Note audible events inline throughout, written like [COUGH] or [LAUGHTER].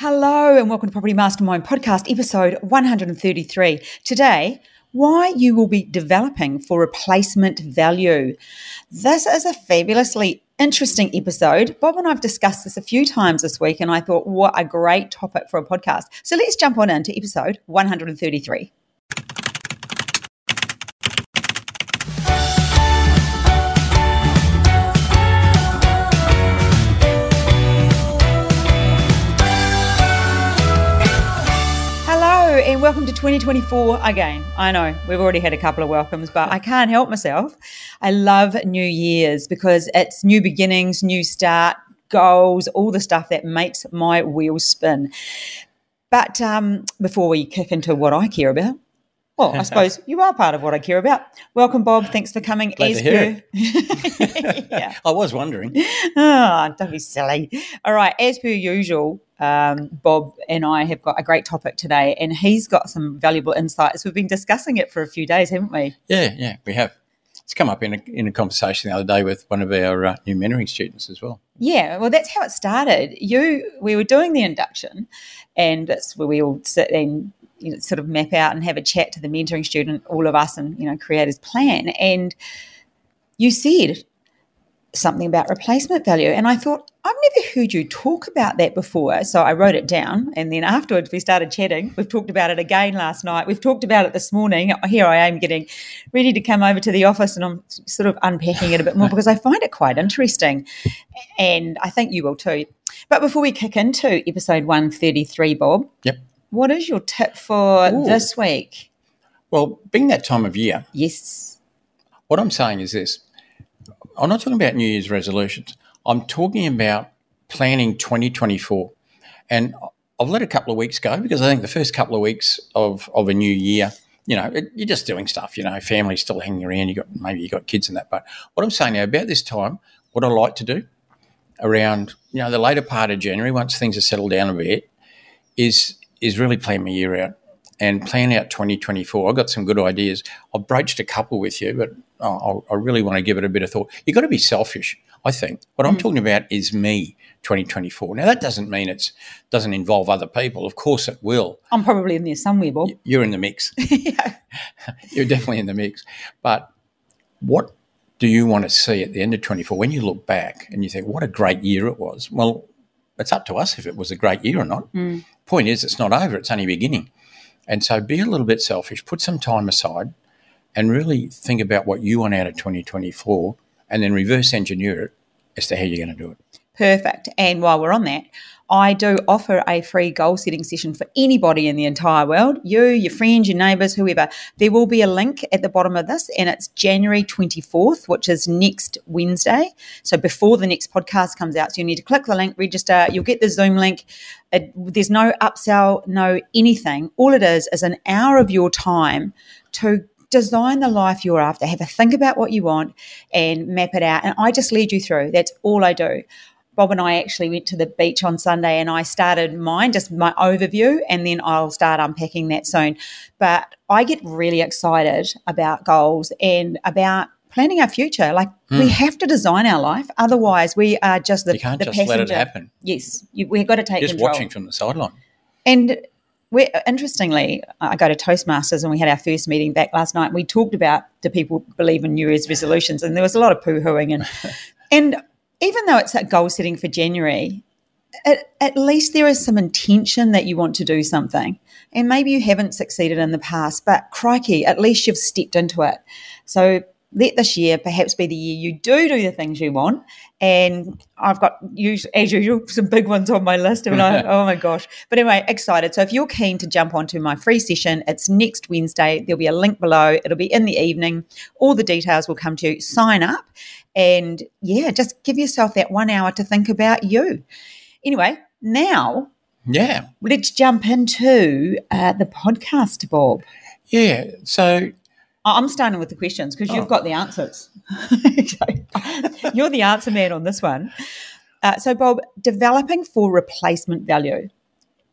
Hello, and welcome to Property Mastermind Podcast, episode 133. Today, why you will be developing for replacement value. This is a fabulously interesting episode. Bob and I have discussed this a few times this week, and I thought, what a great topic for a podcast. So let's jump on into episode 133. Welcome to 2024 again. I know we've already had a couple of welcomes, but I can't help myself. I love New Year's because it's new beginnings, new start, goals, all the stuff that makes my wheels spin. But um, before we kick into what I care about, well, I suppose [LAUGHS] you are part of what I care about. Welcome, Bob. Thanks for coming. Glad as to hear per, [LAUGHS] [LAUGHS] yeah. I was wondering. Oh, don't be silly. All right, as per usual, um, Bob and I have got a great topic today, and he's got some valuable insights. We've been discussing it for a few days, haven't we? Yeah, yeah, we have. It's come up in a, in a conversation the other day with one of our uh, new mentoring students as well. Yeah, well, that's how it started. You, we were doing the induction, and that's where we all sit and you know, sort of map out and have a chat to the mentoring student, all of us, and you know, create his plan. And you said something about replacement value. And I thought, I've never heard you talk about that before. So I wrote it down. And then afterwards, we started chatting. We've talked about it again last night. We've talked about it this morning. Here I am getting ready to come over to the office and I'm sort of unpacking it a bit more because I find it quite interesting. And I think you will too. But before we kick into episode 133, Bob. Yep. What is your tip for Ooh. this week? Well, being that time of year. Yes. What I'm saying is this I'm not talking about New Year's resolutions. I'm talking about planning 2024. And I've let a couple of weeks go because I think the first couple of weeks of, of a new year, you know, it, you're just doing stuff, you know, family's still hanging around, you got maybe you got kids and that. But what I'm saying now about this time, what I like to do around, you know, the later part of January, once things are settled down a bit, is is really plan my year out and plan out 2024. I've got some good ideas. I've broached a couple with you, but I, I really want to give it a bit of thought. You've got to be selfish, I think. What I'm mm. talking about is me 2024. Now, that doesn't mean it doesn't involve other people. Of course it will. I'm probably in there somewhere, Bob. You're in the mix. [LAUGHS] yeah. [LAUGHS] You're definitely in the mix. But what do you want to see at the end of 24 when you look back and you think, what a great year it was? Well, it's up to us if it was a great year or not. Mm. Point is, it's not over, it's only beginning. And so be a little bit selfish, put some time aside, and really think about what you want out of 2024 and then reverse engineer it as to how you're going to do it. Perfect. And while we're on that, I do offer a free goal setting session for anybody in the entire world you, your friends, your neighbours, whoever. There will be a link at the bottom of this, and it's January 24th, which is next Wednesday. So before the next podcast comes out. So you need to click the link, register. You'll get the Zoom link. It, there's no upsell, no anything. All it is is an hour of your time to design the life you're after. Have a think about what you want and map it out. And I just lead you through. That's all I do. Bob and I actually went to the beach on Sunday and I started mine, just my overview, and then I'll start unpacking that soon. But I get really excited about goals and about planning our future. Like mm. we hmm. have to design our life, otherwise we are just the you can't the just passenger. let it happen. Yes, you, we've got to take just control. watching from the sideline. And we interestingly, I go to Toastmasters and we had our first meeting back last night. And we talked about do people believe in New Year's resolutions, and there was a lot of poo hooing and [LAUGHS] and even though it's a goal setting for January, at, at, least there is some intention that you want to do something. And maybe you haven't succeeded in the past, but crikey, at least you've stepped into it. So let this year perhaps be the year you do do the things you want. And I've got, as usual, some big ones on my list. And I, [LAUGHS] oh my gosh. But anyway, excited. So if you're keen to jump onto my free session, it's next Wednesday. There'll be a link below. It'll be in the evening. All the details will come to you. Sign up. And yeah, just give yourself that one hour to think about you. Anyway, now, yeah, let's jump into uh, the podcast, Bob. Yeah. So I'm starting with the questions because you've oh. got the answers. [LAUGHS] You're the answer man on this one. Uh, so, Bob, developing for replacement value.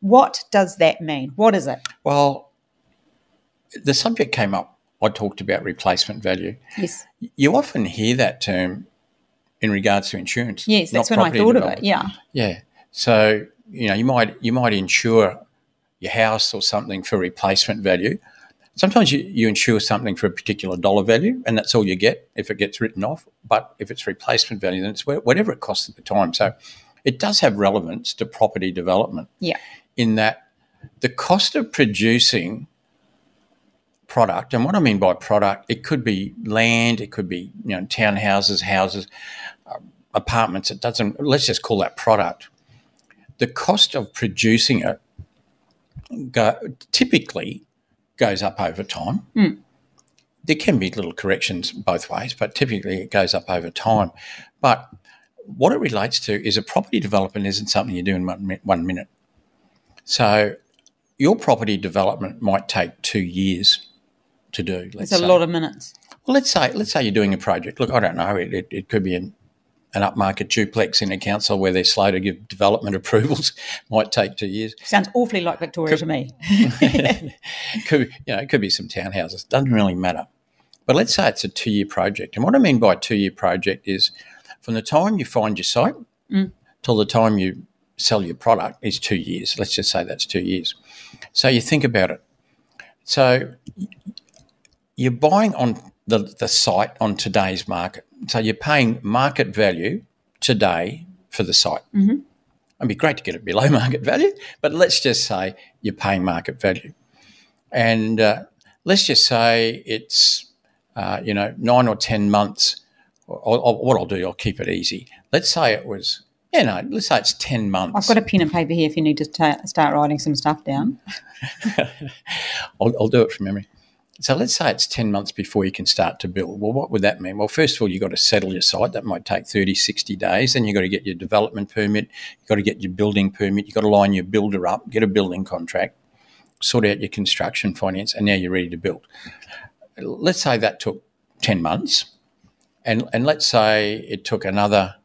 What does that mean? What is it? Well, the subject came up I talked about replacement value. Yes. You often hear that term in regards to insurance. Yes, that's when I thought of it. Yeah. Yeah. So you know, you might you might insure your house or something for replacement value. Sometimes you, you insure something for a particular dollar value, and that's all you get if it gets written off. But if it's replacement value, then it's whatever it costs at the time. So it does have relevance to property development. Yeah. In that the cost of producing product, and what I mean by product, it could be land, it could be you know townhouses, houses, uh, apartments. It doesn't. Let's just call that product. The cost of producing it go, typically goes up over time. Mm. There can be little corrections both ways, but typically it goes up over time. But what it relates to is a property development isn't something you do in one, one minute. So your property development might take two years to do. It's a say. lot of minutes. Well, let's say let's say you're doing a project. Look, I don't know. It, it, it could be an, an upmarket duplex in a council where they're slow to give development [LAUGHS] approvals. might take two years. Sounds awfully like Victoria could, to me. [LAUGHS] [LAUGHS] could you know it could be some townhouses. Doesn't really matter. But let's say it's a two year project. And what I mean by two year project is from the time you find your site mm. till the time you sell your product is two years. Let's just say that's two years. So you think about it. So you're buying on the, the site on today's market. So you're paying market value today for the site. Mm-hmm. It'd be great to get it below [LAUGHS] market value, but let's just say you're paying market value. And uh, let's just say it's, uh, you know, nine or 10 months. Or, or, what I'll do, I'll keep it easy. Let's say it was yeah, no, let's say it's 10 months. I've got a pen and paper here if you need to ta- start writing some stuff down. [LAUGHS] I'll, I'll, do it from memory. So let's say it's 10 months before you can start to build. Well, what would that mean? Well, first of all, you've got to settle your site. That might take 30, 60 days. Then you've got to get your development permit. You've got to get your building permit. You've got to line your builder up, get a building contract, sort out your construction finance, and now you're ready to build. Let's say that took 10 months. And, and let's say it took another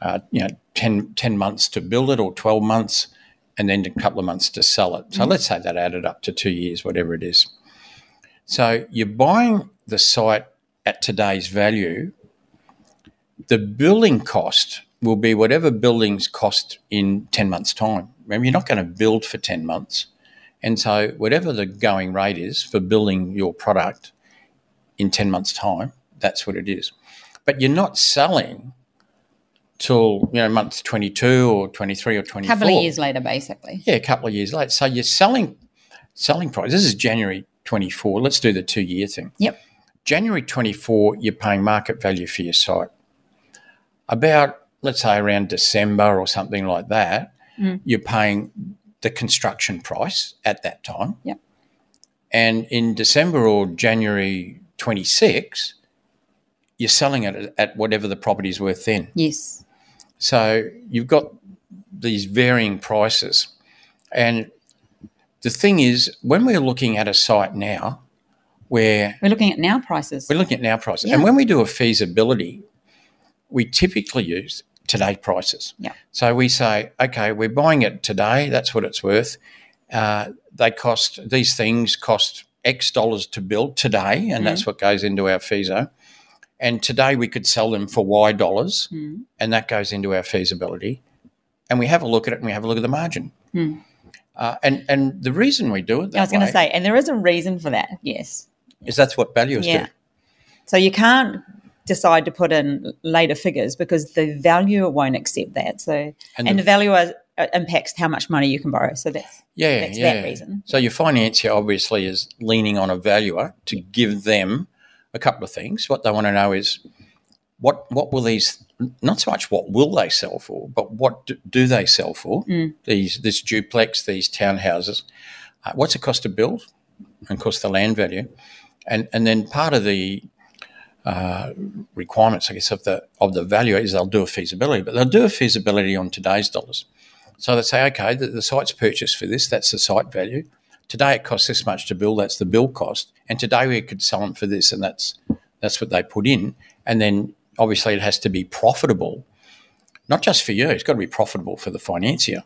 uh, you know, 10, 10, months to build it or 12 months and then a couple of months to sell it. So mm-hmm. let's say that added up to two years, whatever it is. So you're buying the site at today's value. The building cost will be whatever buildings cost in 10 months' time. Remember, you're not going to build for 10 months. And so, whatever the going rate is for building your product in 10 months' time, that's what it is. But you're not selling till you know month 22 or 23 or 24 a couple of years later basically yeah a couple of years later so you're selling selling price this is january 24 let's do the two year thing. Yep. January 24 you're paying market value for your site. About let's say around december or something like that mm. you're paying the construction price at that time. Yep. And in december or january 26 you're selling it at whatever the property is worth then. Yes. So you've got these varying prices. And the thing is, when we're looking at a site now, where we're looking at now prices, we're looking at now prices. Yeah. And when we do a feasibility, we typically use today prices. Yeah. So we say, okay, we're buying it today. That's what it's worth. Uh, they cost these things cost X dollars to build today, and mm-hmm. that's what goes into our FISO. And today we could sell them for Y dollars, mm. and that goes into our feasibility. And we have a look at it and we have a look at the margin. Mm. Uh, and and the reason we do it, I was going to say, and there is a reason for that. Yes, is that's what valuers yeah. do. So you can't decide to put in later figures because the valuer won't accept that. So and, and the, the valuer uh, impacts how much money you can borrow. So that's yeah, that's yeah. that reason. So your financier obviously is leaning on a valuer to give them a couple of things. What they want to know is what what will these not so much what will they sell for, but what do, do they sell for? Mm. These this duplex, these townhouses. Uh, what's it cost to build? And of course the land value, and and then part of the uh, requirements, I guess, of the of the value is they'll do a feasibility, but they'll do a feasibility on today's dollars. So they say, okay, the, the site's purchased for this, that's the site value. Today it costs this much to build. That's the build cost. And today we could sell them for this, and that's that's what they put in. And then obviously it has to be profitable, not just for you. It's got to be profitable for the financier.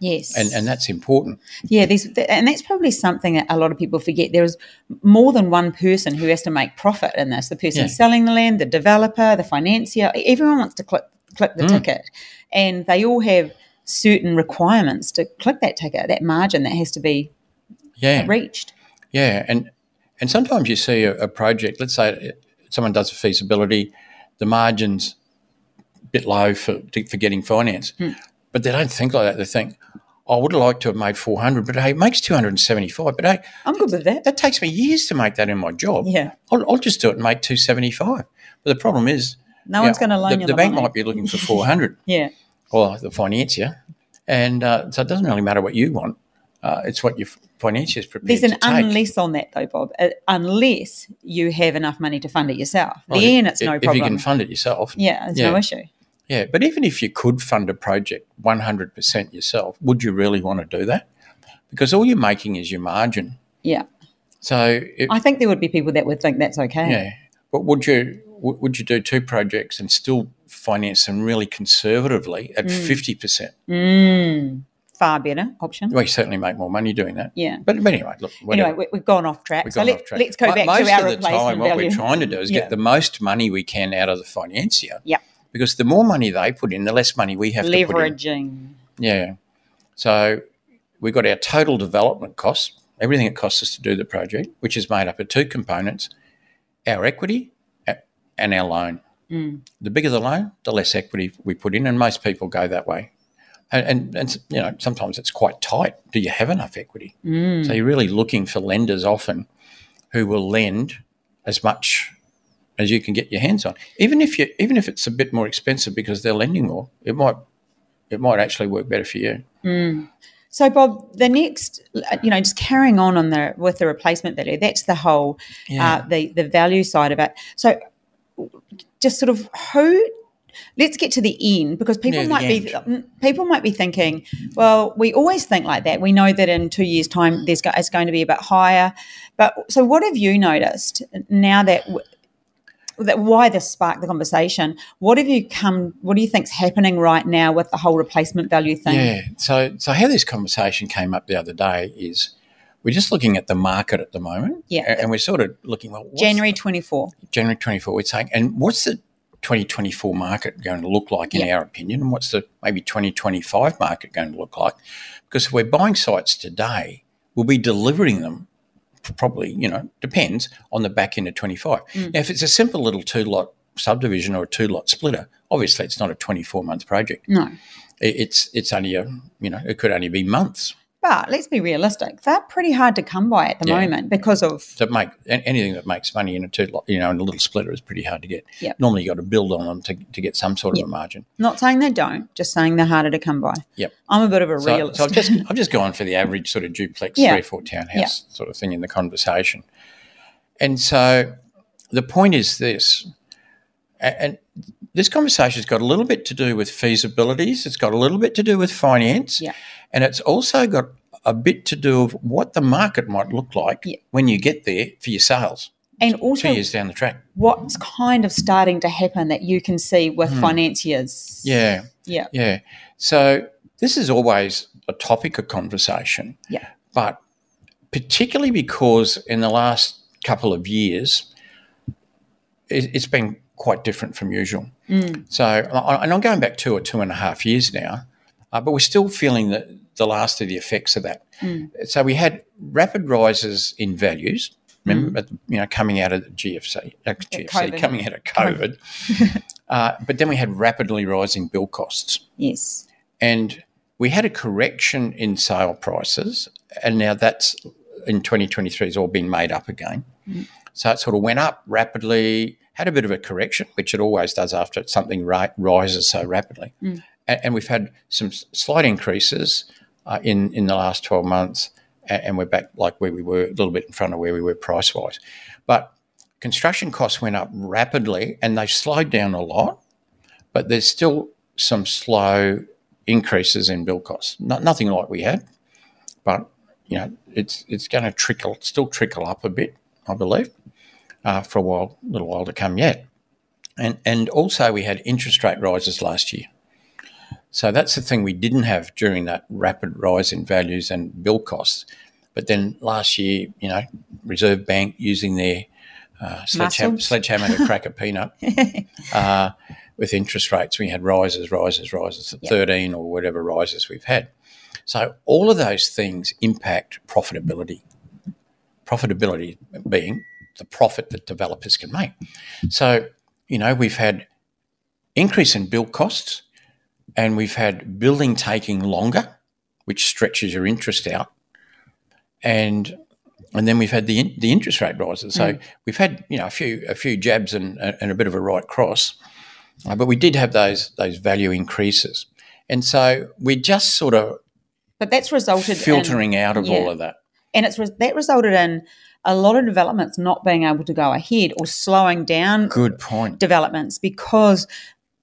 Yes, and and that's important. Yeah, there's and that's probably something that a lot of people forget. There is more than one person who has to make profit in this. The person yeah. selling the land, the developer, the financier. Everyone wants to click click the mm. ticket, and they all have certain requirements to click that ticket, that margin that has to be Yeah. reached. Yeah, and and sometimes you see a, a project. Let's say someone does a feasibility, the margins a bit low for for getting finance, but they don't think like that. They think, "I would have liked to have made four hundred, but hey, it makes two hundred and seventy-five. But hey, I'm good with that. that takes me years to make that in my job. Yeah. I'll, I'll just do it and make two seventy-five. But the problem is, No one's going to loan the, you the the bank money. might be looking for [LAUGHS] four hundred, Yeah. or the financier, and uh, so it doesn't really matter what you want. Uh, it's what your financier is prepared There's an unless on that though, Bob. Uh, unless you have enough money to fund it yourself, Well, then if- it's no if problem. If you can fund it yourself. yeah, it's Yeah. no issue. Yeah, but even if you could fund a project 100% yourself, would you really want to do that? Because all you're making is your margin. Yeah, So, it, I think there would be people that would think that's okay. yeah, but would you would you do two projects and still finance them really conservatively at 50%? Mm, far better option. You certainly make more money doing that. Yeah. But, but anyway, look, whatever. Anyway, we, we've gone off track. We've gone let, off track. let's go Mo- back Most to our of the time, what value. we're trying to do is Yeah. get the most money we can out of the financier. Yep. Because the more money they put in, the less money we have to put in. Leveraging. Yeah. So we've got our total development costs, everything it costs us to do the project, which is made up of two components our equity and our loan. Mm. The bigger the loan, the less equity we put in, and most people go that way. And, and, and you know, sometimes it's quite tight. Do you have enough equity? Mm. So you're really looking for lenders often who will lend as much as you can get your hands on. Even if you, even if it's a bit more expensive because they're lending more, it might, it might actually work better for you. So, Bob, the next, you know, just carrying on on the with the replacement value, that's the whole, Yeah. uh, the the value side of it. So, just sort of who. Let's get to the end because people might be mm, people might be thinking, well, we always think like that. We know that in two years' time, there's it's going to be a bit higher. But so, what have you noticed now that that why this sparked the conversation? What have you come? What do you think's happening right now with the whole replacement value thing? Yeah. So, so how this conversation came up the other day is we're just looking at the market at the moment. Yeah. And we're sort of looking, well, January twenty four. January 24, we're saying, and what's the 2024 market going to look like in Yeah. our opinion? And what's the maybe 2025 market going to look like? Because if we're buying sites today, we'll be delivering them probably, you know, depends on the back end of 25. Mm. Now, if it's a simple little two lot subdivision or a two lot splitter, obviously it's not a 24 month project. No. It's, it's only a, you know, it could only be months. But let's be realistic. They're pretty hard to come by at the Yeah. moment because of to make anything that makes money in a two, you know, in a little splitter is pretty hard to get. Yep. Normally, you've got to build on them to, to get some sort of a margin. not saying they don't, just saying they're harder to come by. Yep. I'm a bit of a So, realist. so I've just I've just gone for the average sort of duplex Yeah. three or four townhouse sort of thing in the conversation, and so the point is this, and this conversation's got a little bit to do with feasibilities. It's got a little bit to do with finance, Yeah. and it's also got a bit to do with what the market might look like Yeah. when you get there for your sales and two also years down the track. what's kind of starting to happen that you can see with financiers. Hmm. Yeah. Yeah. Yeah. So this is always a topic of conversation. Yeah. But particularly because in the last couple of years, it, it's been quite different from usual. So, I- and I'm going back two or two and a half years now, uh, but we're still feeling the, the last of the effects of that. So we had rapid rises in values. Remember, the- you know, coming out of the GFC, uh, GFC COVID. coming out of COVID, [LAUGHS] uh, but then we had rapidly rising bill costs Yes. and we had a correction in sale prices, and now that's in 2023 has all been made up again. So it sort of went up rapidly, had a bit of a correction, which it always does after something ri- rises so rapidly, and, and we've had some slight increases uh, in in the last 12 months, and, we're back like where we were, a little bit in front of where we were price wise, but construction costs went up rapidly, and they've slowed down a lot, but there's still some slow increases in bill costs. Not, nothing like we had, but you know, it's it's going to trickle, still trickle up a bit, I believe, uh, for a while, little while to come yet. And and also we had interest rate rises last year, so that's the thing we didn't have during that rapid rise in values and bill costs. But then last year, you know, Reserve Bank using their uh, sledgehammer, sledgehammer to crack a peanut. [LAUGHS] Uh, with interest rates. We had rises, rises, rises, Yep. 13 or whatever rises we've had. So all of those things impact profitability. Profitability being the profit that developers can make. So, you know, we've had increase in build costs and we've had building taking longer, which stretches your interest out. And and then we've had the in, the interest rate rises. So we've had you know a few a few jabs and and a bit of a right cross, uh, but we did have those those value increases, and so we're just sort of But that's resulted in filtering out of yeah. all of that. and it's that resulted in a lot of developments not being able to go ahead or slowing down Good point. developments because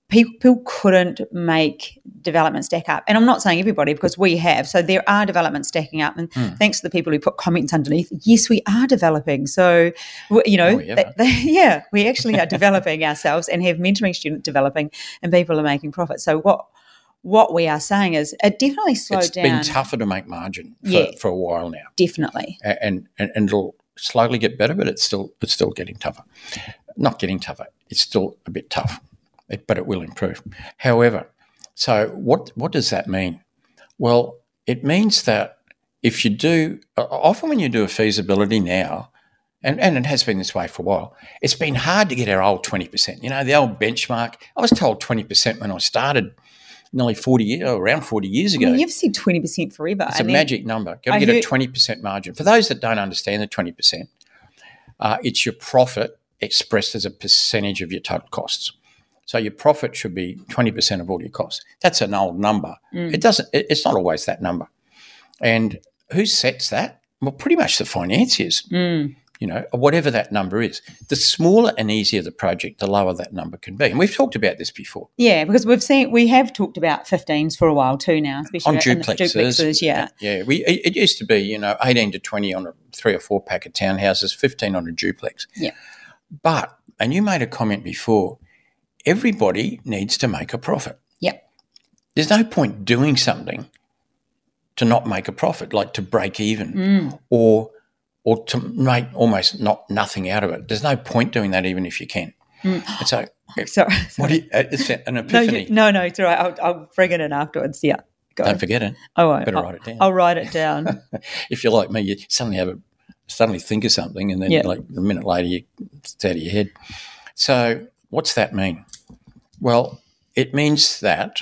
people couldn't make development stack up. And I'm not saying everybody because we have. So there are developments stacking up, and Hmm. thanks to the people who put comments underneath. Yes, we are developing. So you know, Oh, yeah. that- that- [LAUGHS] yeah, we actually are developing ourselves and have mentoring students developing, and people are making profits. So what what we are saying is it definitely slowed It's down. It's been tougher to make margin for, Yeah. for a while now. Definitely. And, and and it'll slowly get better, but it's still it's still getting tougher. Not getting tougher. It's still a bit tough, it, but it will improve. However, so what what does that mean? Well, it means that if you do often when you do a feasibility now. And, and it has been this way for a while. It's been hard to get our old 20%. You know, the old benchmark. I was told 20% when I started nearly 40 years, around 40 years I ago. mean, you've said twenty percent forever. It's a magic number. Got to get heard- a twenty percent margin. For those that don't understand the twenty percent, uh, it's your profit expressed as a percentage of your total costs. So your profit should be twenty percent of all your costs. That's an old number. Mm. It doesn't. it- It's not always that number. And who sets that? Well, pretty much the financiers. Mm. You know, whatever that number is. The smaller and easier the project, the lower that number can be. And we've talked about this before. Yeah, because we've seen we have talked about 15s for a while too now, especially on duplexes. duplexes. Yeah, yeah. We it, used to be you know eighteen to twenty on a three or four pack of townhouses, fifteen on a duplex. Yeah. But and you made a comment before. Everybody needs to make a profit. Yep. There's no point doing something to not make a profit, like to break even Mm. or or to make almost not nothing out of it. There's no point doing that, even if you can. Mm. And [LAUGHS] so, Sorry. what do you, uh, it's an no, epiphany. you, no, no, it's all right. I'll, I'll bring it in afterwards. Yeah, go. Don't forget it. I won't. Better I'll, write it down. I'll write it down. [LAUGHS] if you're like me, you suddenly have a suddenly think of something, and then Yeah. like a minute later, you, it's out of your head. So, what's that mean? Well, it means that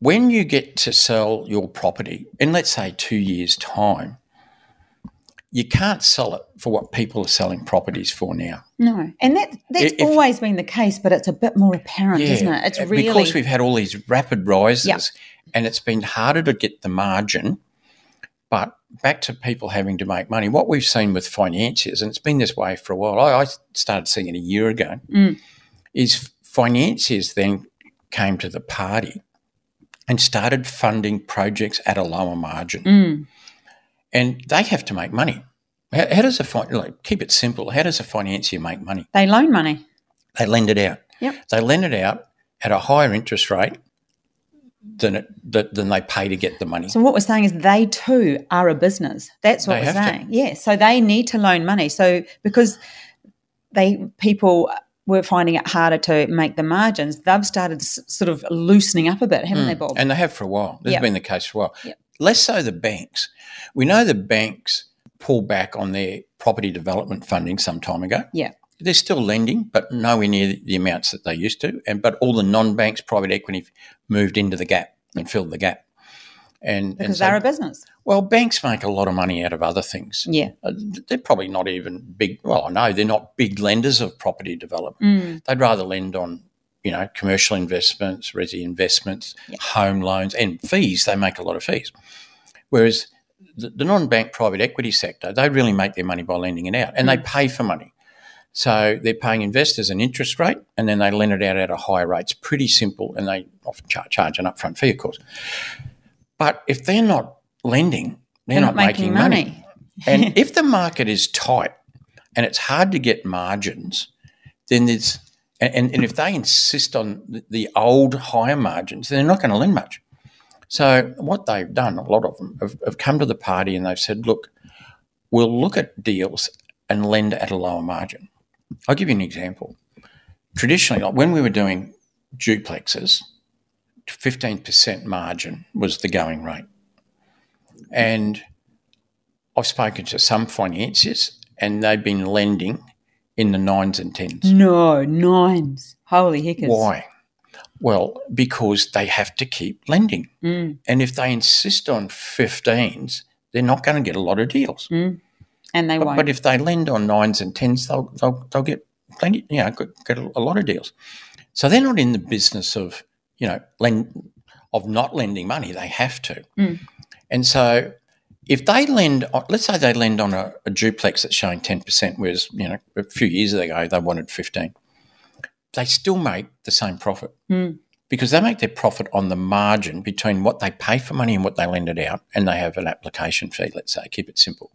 when you get to sell your property in, let's say, two years' time, you can't sell it for what people are selling properties for now. no, and that that's If- always been the case, but it's a bit more apparent, isn't it? It's really because we've had all these rapid rises, Yep. and it's been harder to get the margin. But back to people having to make money, what we've seen with financiers, and it's been this way for a while. I, I started seeing it a year ago. Mm. Is financiers then came to the party and started funding projects at a lower margin, Mm. and they have to make money. How, how does a fin- like keep it simple? How does a financier make money? they loan money. They lend it out. Yep. They lend it out at a higher interest rate than it than they pay to get the money. So what we're saying is they too are a business. That's what They we're have to. saying. Yeah. So they need to loan money. So because they people were finding it harder to make the margins, they've started s- sort of loosening up a bit, haven't they, hmm. Bob? And they have for a while. This Yep. has been the case for a while. Yep. Less so the banks. We know the banks pull back on their property development funding some time ago. Yeah. They're still lending, but nowhere near the amounts that they used to. And but all the non-banks, private equity, moved into the gap and filled the gap. And, and because so, they're a business. well, banks make a lot of money out of other things. Yeah. Uh, they're probably not even big. Well, I know they're not big lenders of property development. Mm. They'd rather lend on, you know, commercial investments, resi investments, Yeah. home loans, and fees. They make a lot of fees. Whereas the, the non-bank private equity sector, they really make their money by lending it out, and they pay for money. So they're paying investors an interest rate, and then they lend it out at a higher rate. It's pretty simple, and they often charge an upfront fee, of course. But if they're not lending, they're, not, making, money. [LAUGHS] And [LAUGHS] if the market is tight and it's hard to get margins, then there's and, and, if they insist on the, the old higher margins, they're not going to lend much. So what they've done, a lot of them have, have come to the party and they've said, look, we'll look at deals and lend at a lower margin. I'll give you an example. traditionally, like when we were doing duplexes, 15% margin was the going rate. And I've spoken to some financiers and they've been lending in the nines and tens. No, nines. Holy heckers. Why? Well, because they have to keep lending. Mm, And if they insist on 15s, they're not going to get a lot of deals. mm. And they But, won't. but if they lend on nines and tens, they'll, they'll, they'll get plenty, you know, get get a lot of deals. So they're not in the business of, you know, lend, of not lending money. They have to. Mm. And so if they lend, let's say they lend on a, a duplex that's showing 10%, whereas, you know, a few years ago they wanted 15, they still make the same profit Mm. because they make their profit on the margin between what they pay for money and what they lend it out, and they have an application fee. Let's say, keep it simple.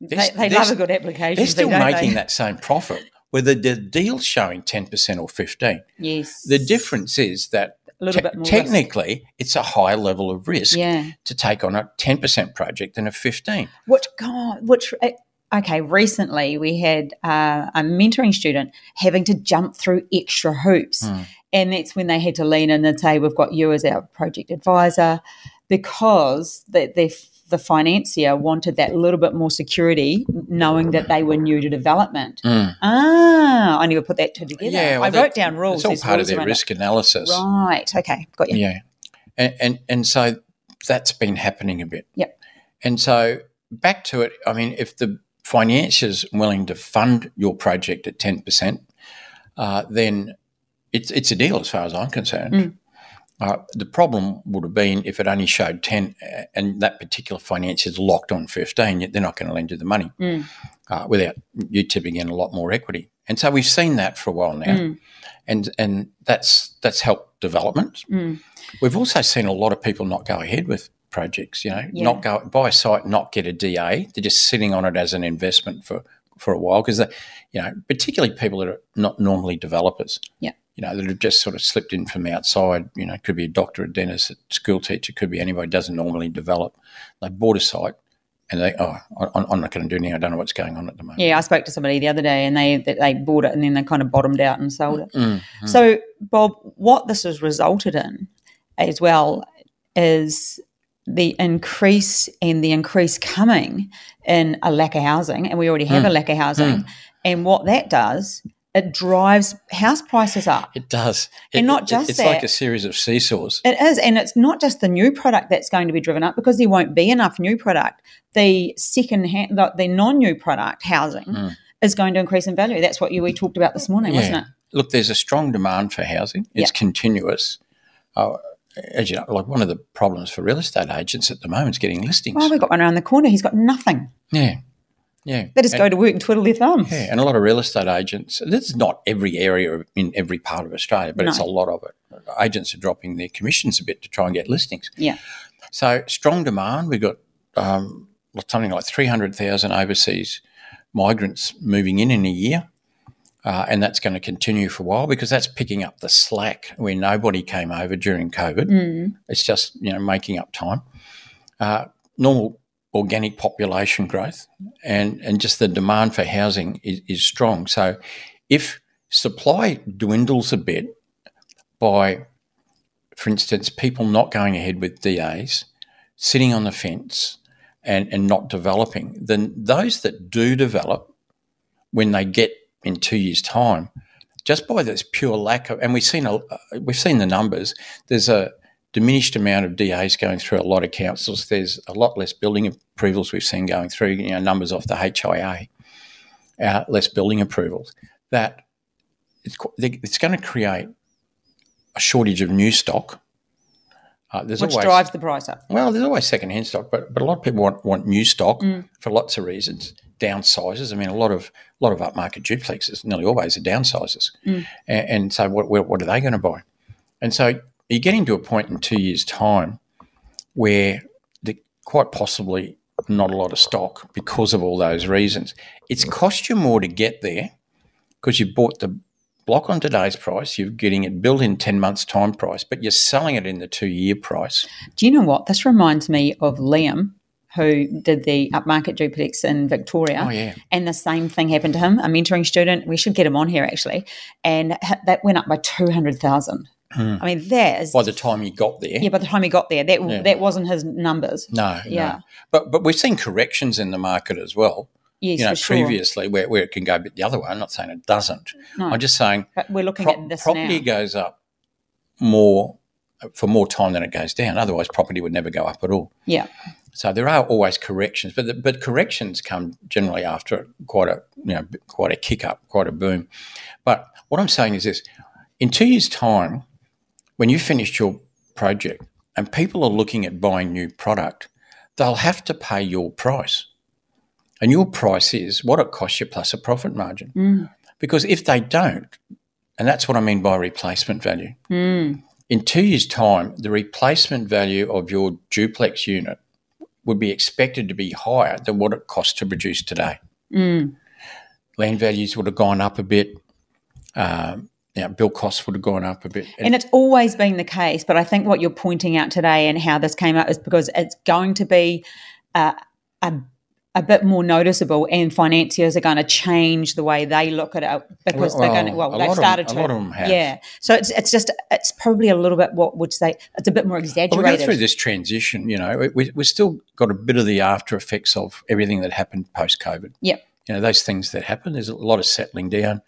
they They're- they they're love a good application. They're still making they? that same profit, whether the deal's showing ten percent or fifteen. Yes. The difference is that A little te- bit more. risk. technically, it's a higher level of risk Yeah. to take on a ten percent project than a fifteen. Which, God, which, uh, okay, recently we had uh, a mentoring student having to jump through extra hoops. Hmm. And that's when they had to lean in and say, We've got you as our project advisor because the, the, the financier wanted that little bit more security, knowing that they were new to development. Mm. Ah, I never put that two together. Yeah, well, I wrote down rules. It's all There's part of their around it. risk analysis. Right. Okay. Got you. Yeah, and, and and so that's been happening a bit. Yep. And so back to it. I mean, if the financier's willing to fund your project at ten percent, uh, then it's it's a deal as far as I'm concerned. Mm. Uh, the problem would have been if it only showed 10 uh, and that particular finance is locked on 15, yet they're not going to lend you the money Mm. uh, without you tipping in a lot more equity. And so we've seen that for a while now. Mm. And, and that's that's helped development. Mm. We've also seen a lot of people not go ahead with projects, you know, Yeah. not go buy a site, not get a DA. They're just sitting on it as an investment for, for a while because, you know, particularly people that are not normally developers. Yeah. You know, that have just sort of slipped in from outside. You know, it could be a doctor, a dentist, a school teacher, could be anybody who doesn't normally develop. They bought a site and they, oh, I- I'm not going to do anything. I don't know what's going on at the moment. Yeah, I spoke to somebody the other day, and they that they bought it, and then they kind of bottomed out and sold it. Mm, mm. So, Bob, what this has resulted in as well is the increase and the increase coming in a lack of housing, and we already have Mm. a lack of housing. And what that does, it drives house prices up. It does. And It- not it- just It's like a series of seesaws. It is, and it's not just the new product that's going to be driven up because there won't be enough new product. The second hand, the, the non-new product housing Mm. is going to increase in value. That's what you we talked about this morning, wasn't it? Look, there's a strong demand for housing. It's continuous. Uh, as you know, like one of the problems for real estate agents at the moment is getting listings. Oh, we've got one around the corner. He's got nothing. yeah, yeah. They just and, go to work and twiddle their thumbs. Yeah, and a lot of real estate agents. This is not every area in every part of Australia, but it's a lot of it. Agents are dropping their commissions a bit to try and get listings. Yeah. So strong demand. We've got um, something like three hundred thousand overseas migrants moving in in a year. Uh, and that's going to continue for a while because that's picking up the slack where nobody came over during COVID. Mm. It's just you know making up time. Uh, normal organic population growth and and just the demand for housing is, is strong. So if supply dwindles a bit by, for instance, people not going ahead with DAs, sitting on the fence and, and not developing, then those that do develop, when they get in two years' time, just by this pure lack of, and we've seen a, we've seen the numbers. There's a diminished amount of DAs going through a lot of councils. There's a lot less building approvals we've seen going through. You know, numbers off the HIA, uh, less building approvals. That it's it's going to create a shortage of new stock. Uh, there's Which always drives the price up. well, there's always second-hand stock, but but a lot of people want, want new stock Mm. for lots of reasons. Downsizes. I mean, a lot of a lot of upmarket duplexes nearly always are downsizes, Mm. and, and so what, what what are they going to buy? And so you're getting to a point in two years' time where the, quite possibly not a lot of stock because of all those reasons. It's cost you more to get there because you bought the block on today's price. You're getting it built in ten months' time price, but you're selling it in the two-year price. Do you know what? This reminds me of Liam, who did the upmarket duplex in Victoria. Oh, yeah. And the same thing happened to him, a mentoring student. We should get him on here actually. And that went up by 200,000. Hmm. I mean, that is. By the time you got there, yeah, by the time he got there, that that wasn't his numbers. no, Yeah. no. But but we've seen corrections in the market as well. Yes, you know, for sure. previously where, where it can go a bit the other way. I'm not saying it doesn't. No. I'm just saying But we're looking pro- at this property now. goes up more for more time than it goes down. Otherwise, property would never go up at all. Yeah. So there are always corrections, but the, but corrections come generally after quite a you know quite a kick up, quite a boom. But what I'm saying is this: in two years' time, when you finished your project and people are looking at buying new product, they'll have to pay your price, and your price is what it costs you plus a profit margin. Mm. Because if they don't, and that's what I mean by replacement value. Mm. In two years' time, the replacement value of your duplex unit would be expected to be higher than what it costs to produce today. Mm. Land values would have gone up a bit. Um, know, bill costs would have gone up a bit. And, And it's always been the case, but I think what you're pointing out today and how this came up is because it's going to be uh, a a bit more noticeable, and financiers are going to change the way they look at it because they're going to. Well, Well, a they've lot of 'em- started a to. lot of 'em have. Yeah, so it's it's just it's probably a little bit what would say it's a bit more exaggerated. Well, we exaggerated. go through this transition, you know, we, we've still got a bit of the after effects of everything that happened post COVID. Yep. You know, those things that happen, there's a lot of settling down.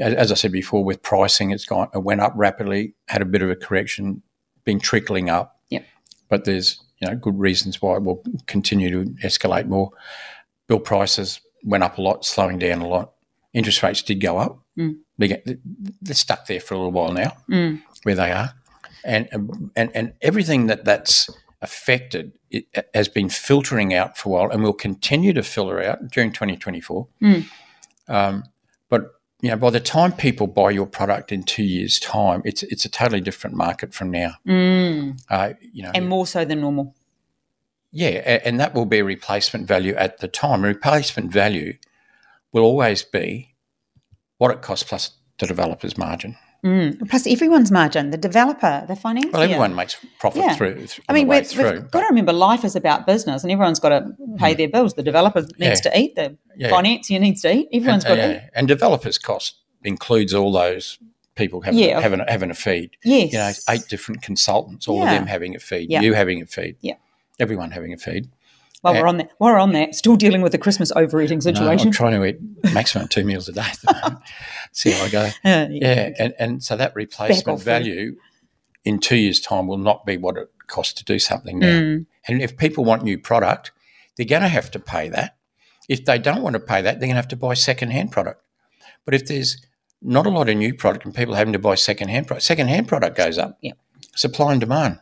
As, I said before, with pricing, it's gone, it went up rapidly, had a bit of a correction, been trickling up. Yep. But there's, you know, good reasons why it will continue to escalate more. Bill prices went up a lot, slowing down a lot. Interest rates did go up. Mm. They get, they're stuck there for a little while now, mm. where they are, and and and everything that that's affected it has been filtering out for a while, and will continue to filter out during 2024. Mm. Um, but you know, by the time people buy your product in two years' time, it's it's a totally different market from now. Uh, you know, and more so than normal. yeah, and that will be replacement value at the time. Replacement value will always be what it costs plus the developer's margin. Mm. Plus, everyone's margin, the developer, the financier. Well, everyone makes profit Yeah. through. th- I mean, on the way we've, through. we've got to remember life is about business, and everyone's got to pay mm. their bills. The developer needs Yeah. to eat. The Yeah. financier needs to eat. Everyone's and, got to eat. and developers' cost includes all those people having Yeah. having, a, having a feed. Yes. You know, eight different consultants, all of them having a feed. You having a feed. Yeah. Everyone having a feed. While Yeah. we're on that, while we're on that, still dealing with the Christmas overeating No, situation. I'm trying to eat maximum two meals a day. at the moment. See how I go. [LAUGHS] Uh, Yeah, and, and so that replacement value in two years' time will not be what it costs to do something now. Mm. And if people want new product, they're going to have to pay that. If they don't want to pay that, they're going to have to buy second-hand product. But if there's not a lot of new product and people having to buy second-hand product, second-hand product goes up. Yeah. Supply and demand.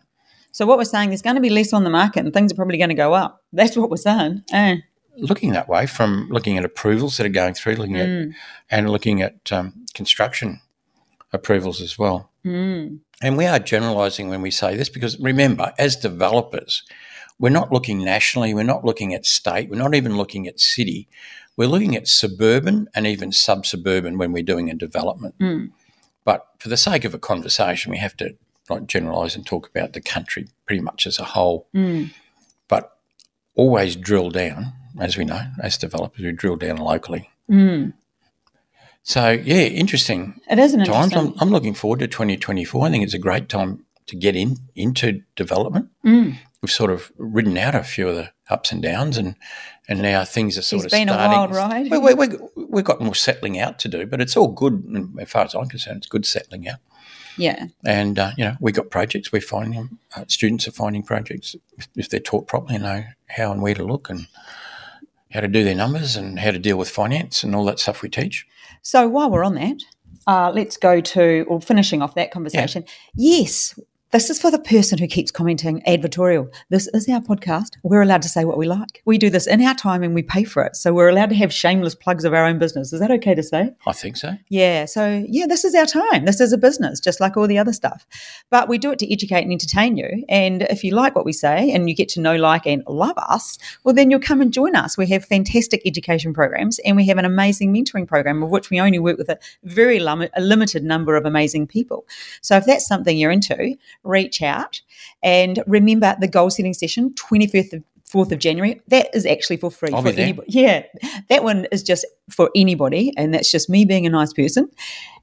So what we're saying, there's going to be less on the market, and things are probably going to go up. That's what we're saying. Eh. Looking that way, from looking at approvals that are going through, looking Mm. at and looking at um, construction approvals as well. Mm. And we are generalising when we say this because remember, as developers, we're not looking nationally, we're not looking at state, we're not even looking at city. We're looking at suburban and even sub suburban when we're doing a development. But for the sake of a conversation, we have to like generalise and talk about the country pretty much as a whole. But always drill down, as we know, as developers, we drill down locally. So, yeah, interesting It is an times. interesting. I'm, I'm looking forward to 2024. I think it's a great time to get in into development. Mm. We've sort of ridden out a few of the ups and downs, and and now things are sort It's of been a wild ride. We, we, we, we've got more settling out to do, but it's all good. As far as I'm concerned, it's good settling out. Yeah. And uh, you know, we got projects. We're finding them. Uh, students are finding projects if, if they're taught properly, know how and where to look and how to do their numbers and how to deal with finance and all that stuff we teach. So while we're on that, uh, let's go to or finishing off that conversation. Yes, this is for the person who keeps commenting advertorial. This is our podcast. We're allowed to say what we like. We do this in our time and we pay for it. So we're allowed to have shameless plugs of our own business. Is that okay to say? I think so. Yeah. So, yeah, this is our time. This is a business, just like all the other stuff. But we do it to educate and entertain you. And if you like what we say and you get to know, like, and love us, well, then you'll come and join us. We have fantastic education programs and we have an amazing mentoring program of which we only work with a very lim- a limited number of amazing people. So, if that's something you're into, reach out. And remember the goal setting session, 25th of 4th of January. That is actually for free I'll for anybody. Yeah, that one is just for anybody, and that's just me being a nice person.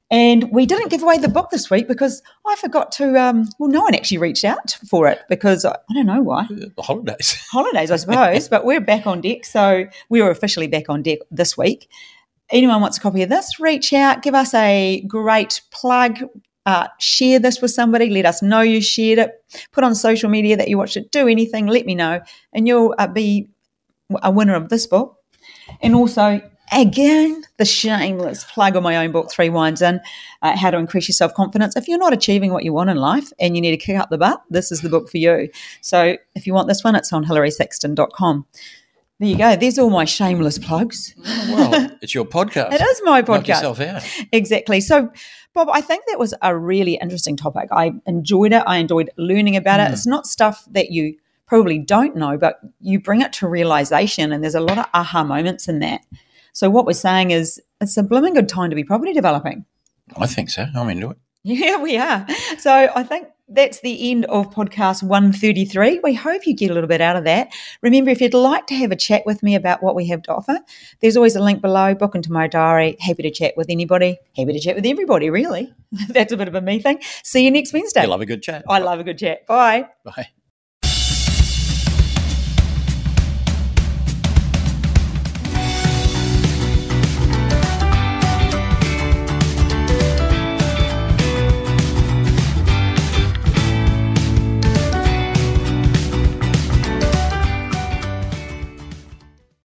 And we didn't give away the book this week because I forgot to. Um, well, no one actually reached out for it because I, I don't know why. The holidays. [LAUGHS] Holidays, I suppose, but we're back on deck. So we were officially back on deck this week. Anyone wants a copy of this, reach out, give us a great plug, uh, share this with somebody, let us know you shared it, put on social media that you watched it, do anything, let me know, and you'll uh, be a winner of this book. And also, again, the shameless plug on my own book, Three Wines In uh, How to Increase Your Self Confidence. If you're not achieving what you want in life and you need to kick up the butt, this is the book for you. So if you want this one, it's on hilarysexton.com. There you go. There's all my shameless plugs. Well, it's your podcast. [LAUGHS] It is my Knock podcast. yourself out. Exactly. So, Bob, I think that was a really interesting topic. I enjoyed it. I enjoyed learning about it. Mm. It's not stuff that you probably don't know, but you bring it to realization, and there's a lot of aha moments in that. So, what we're saying is it's a blooming good time to be property developing. I think so. I'm into it. Yeah, we are. So I think that's the end of podcast 133. We hope you get a little bit out of that. Remember, if you'd like to have a chat with me about what we have to offer, there's always a link below. Book into my diary. Happy to chat with anybody. Happy to chat with everybody, really. [LAUGHS] that's a bit of a me thing. See you next Wednesday. You love a good chat. I love a good chat. Bye. Bye.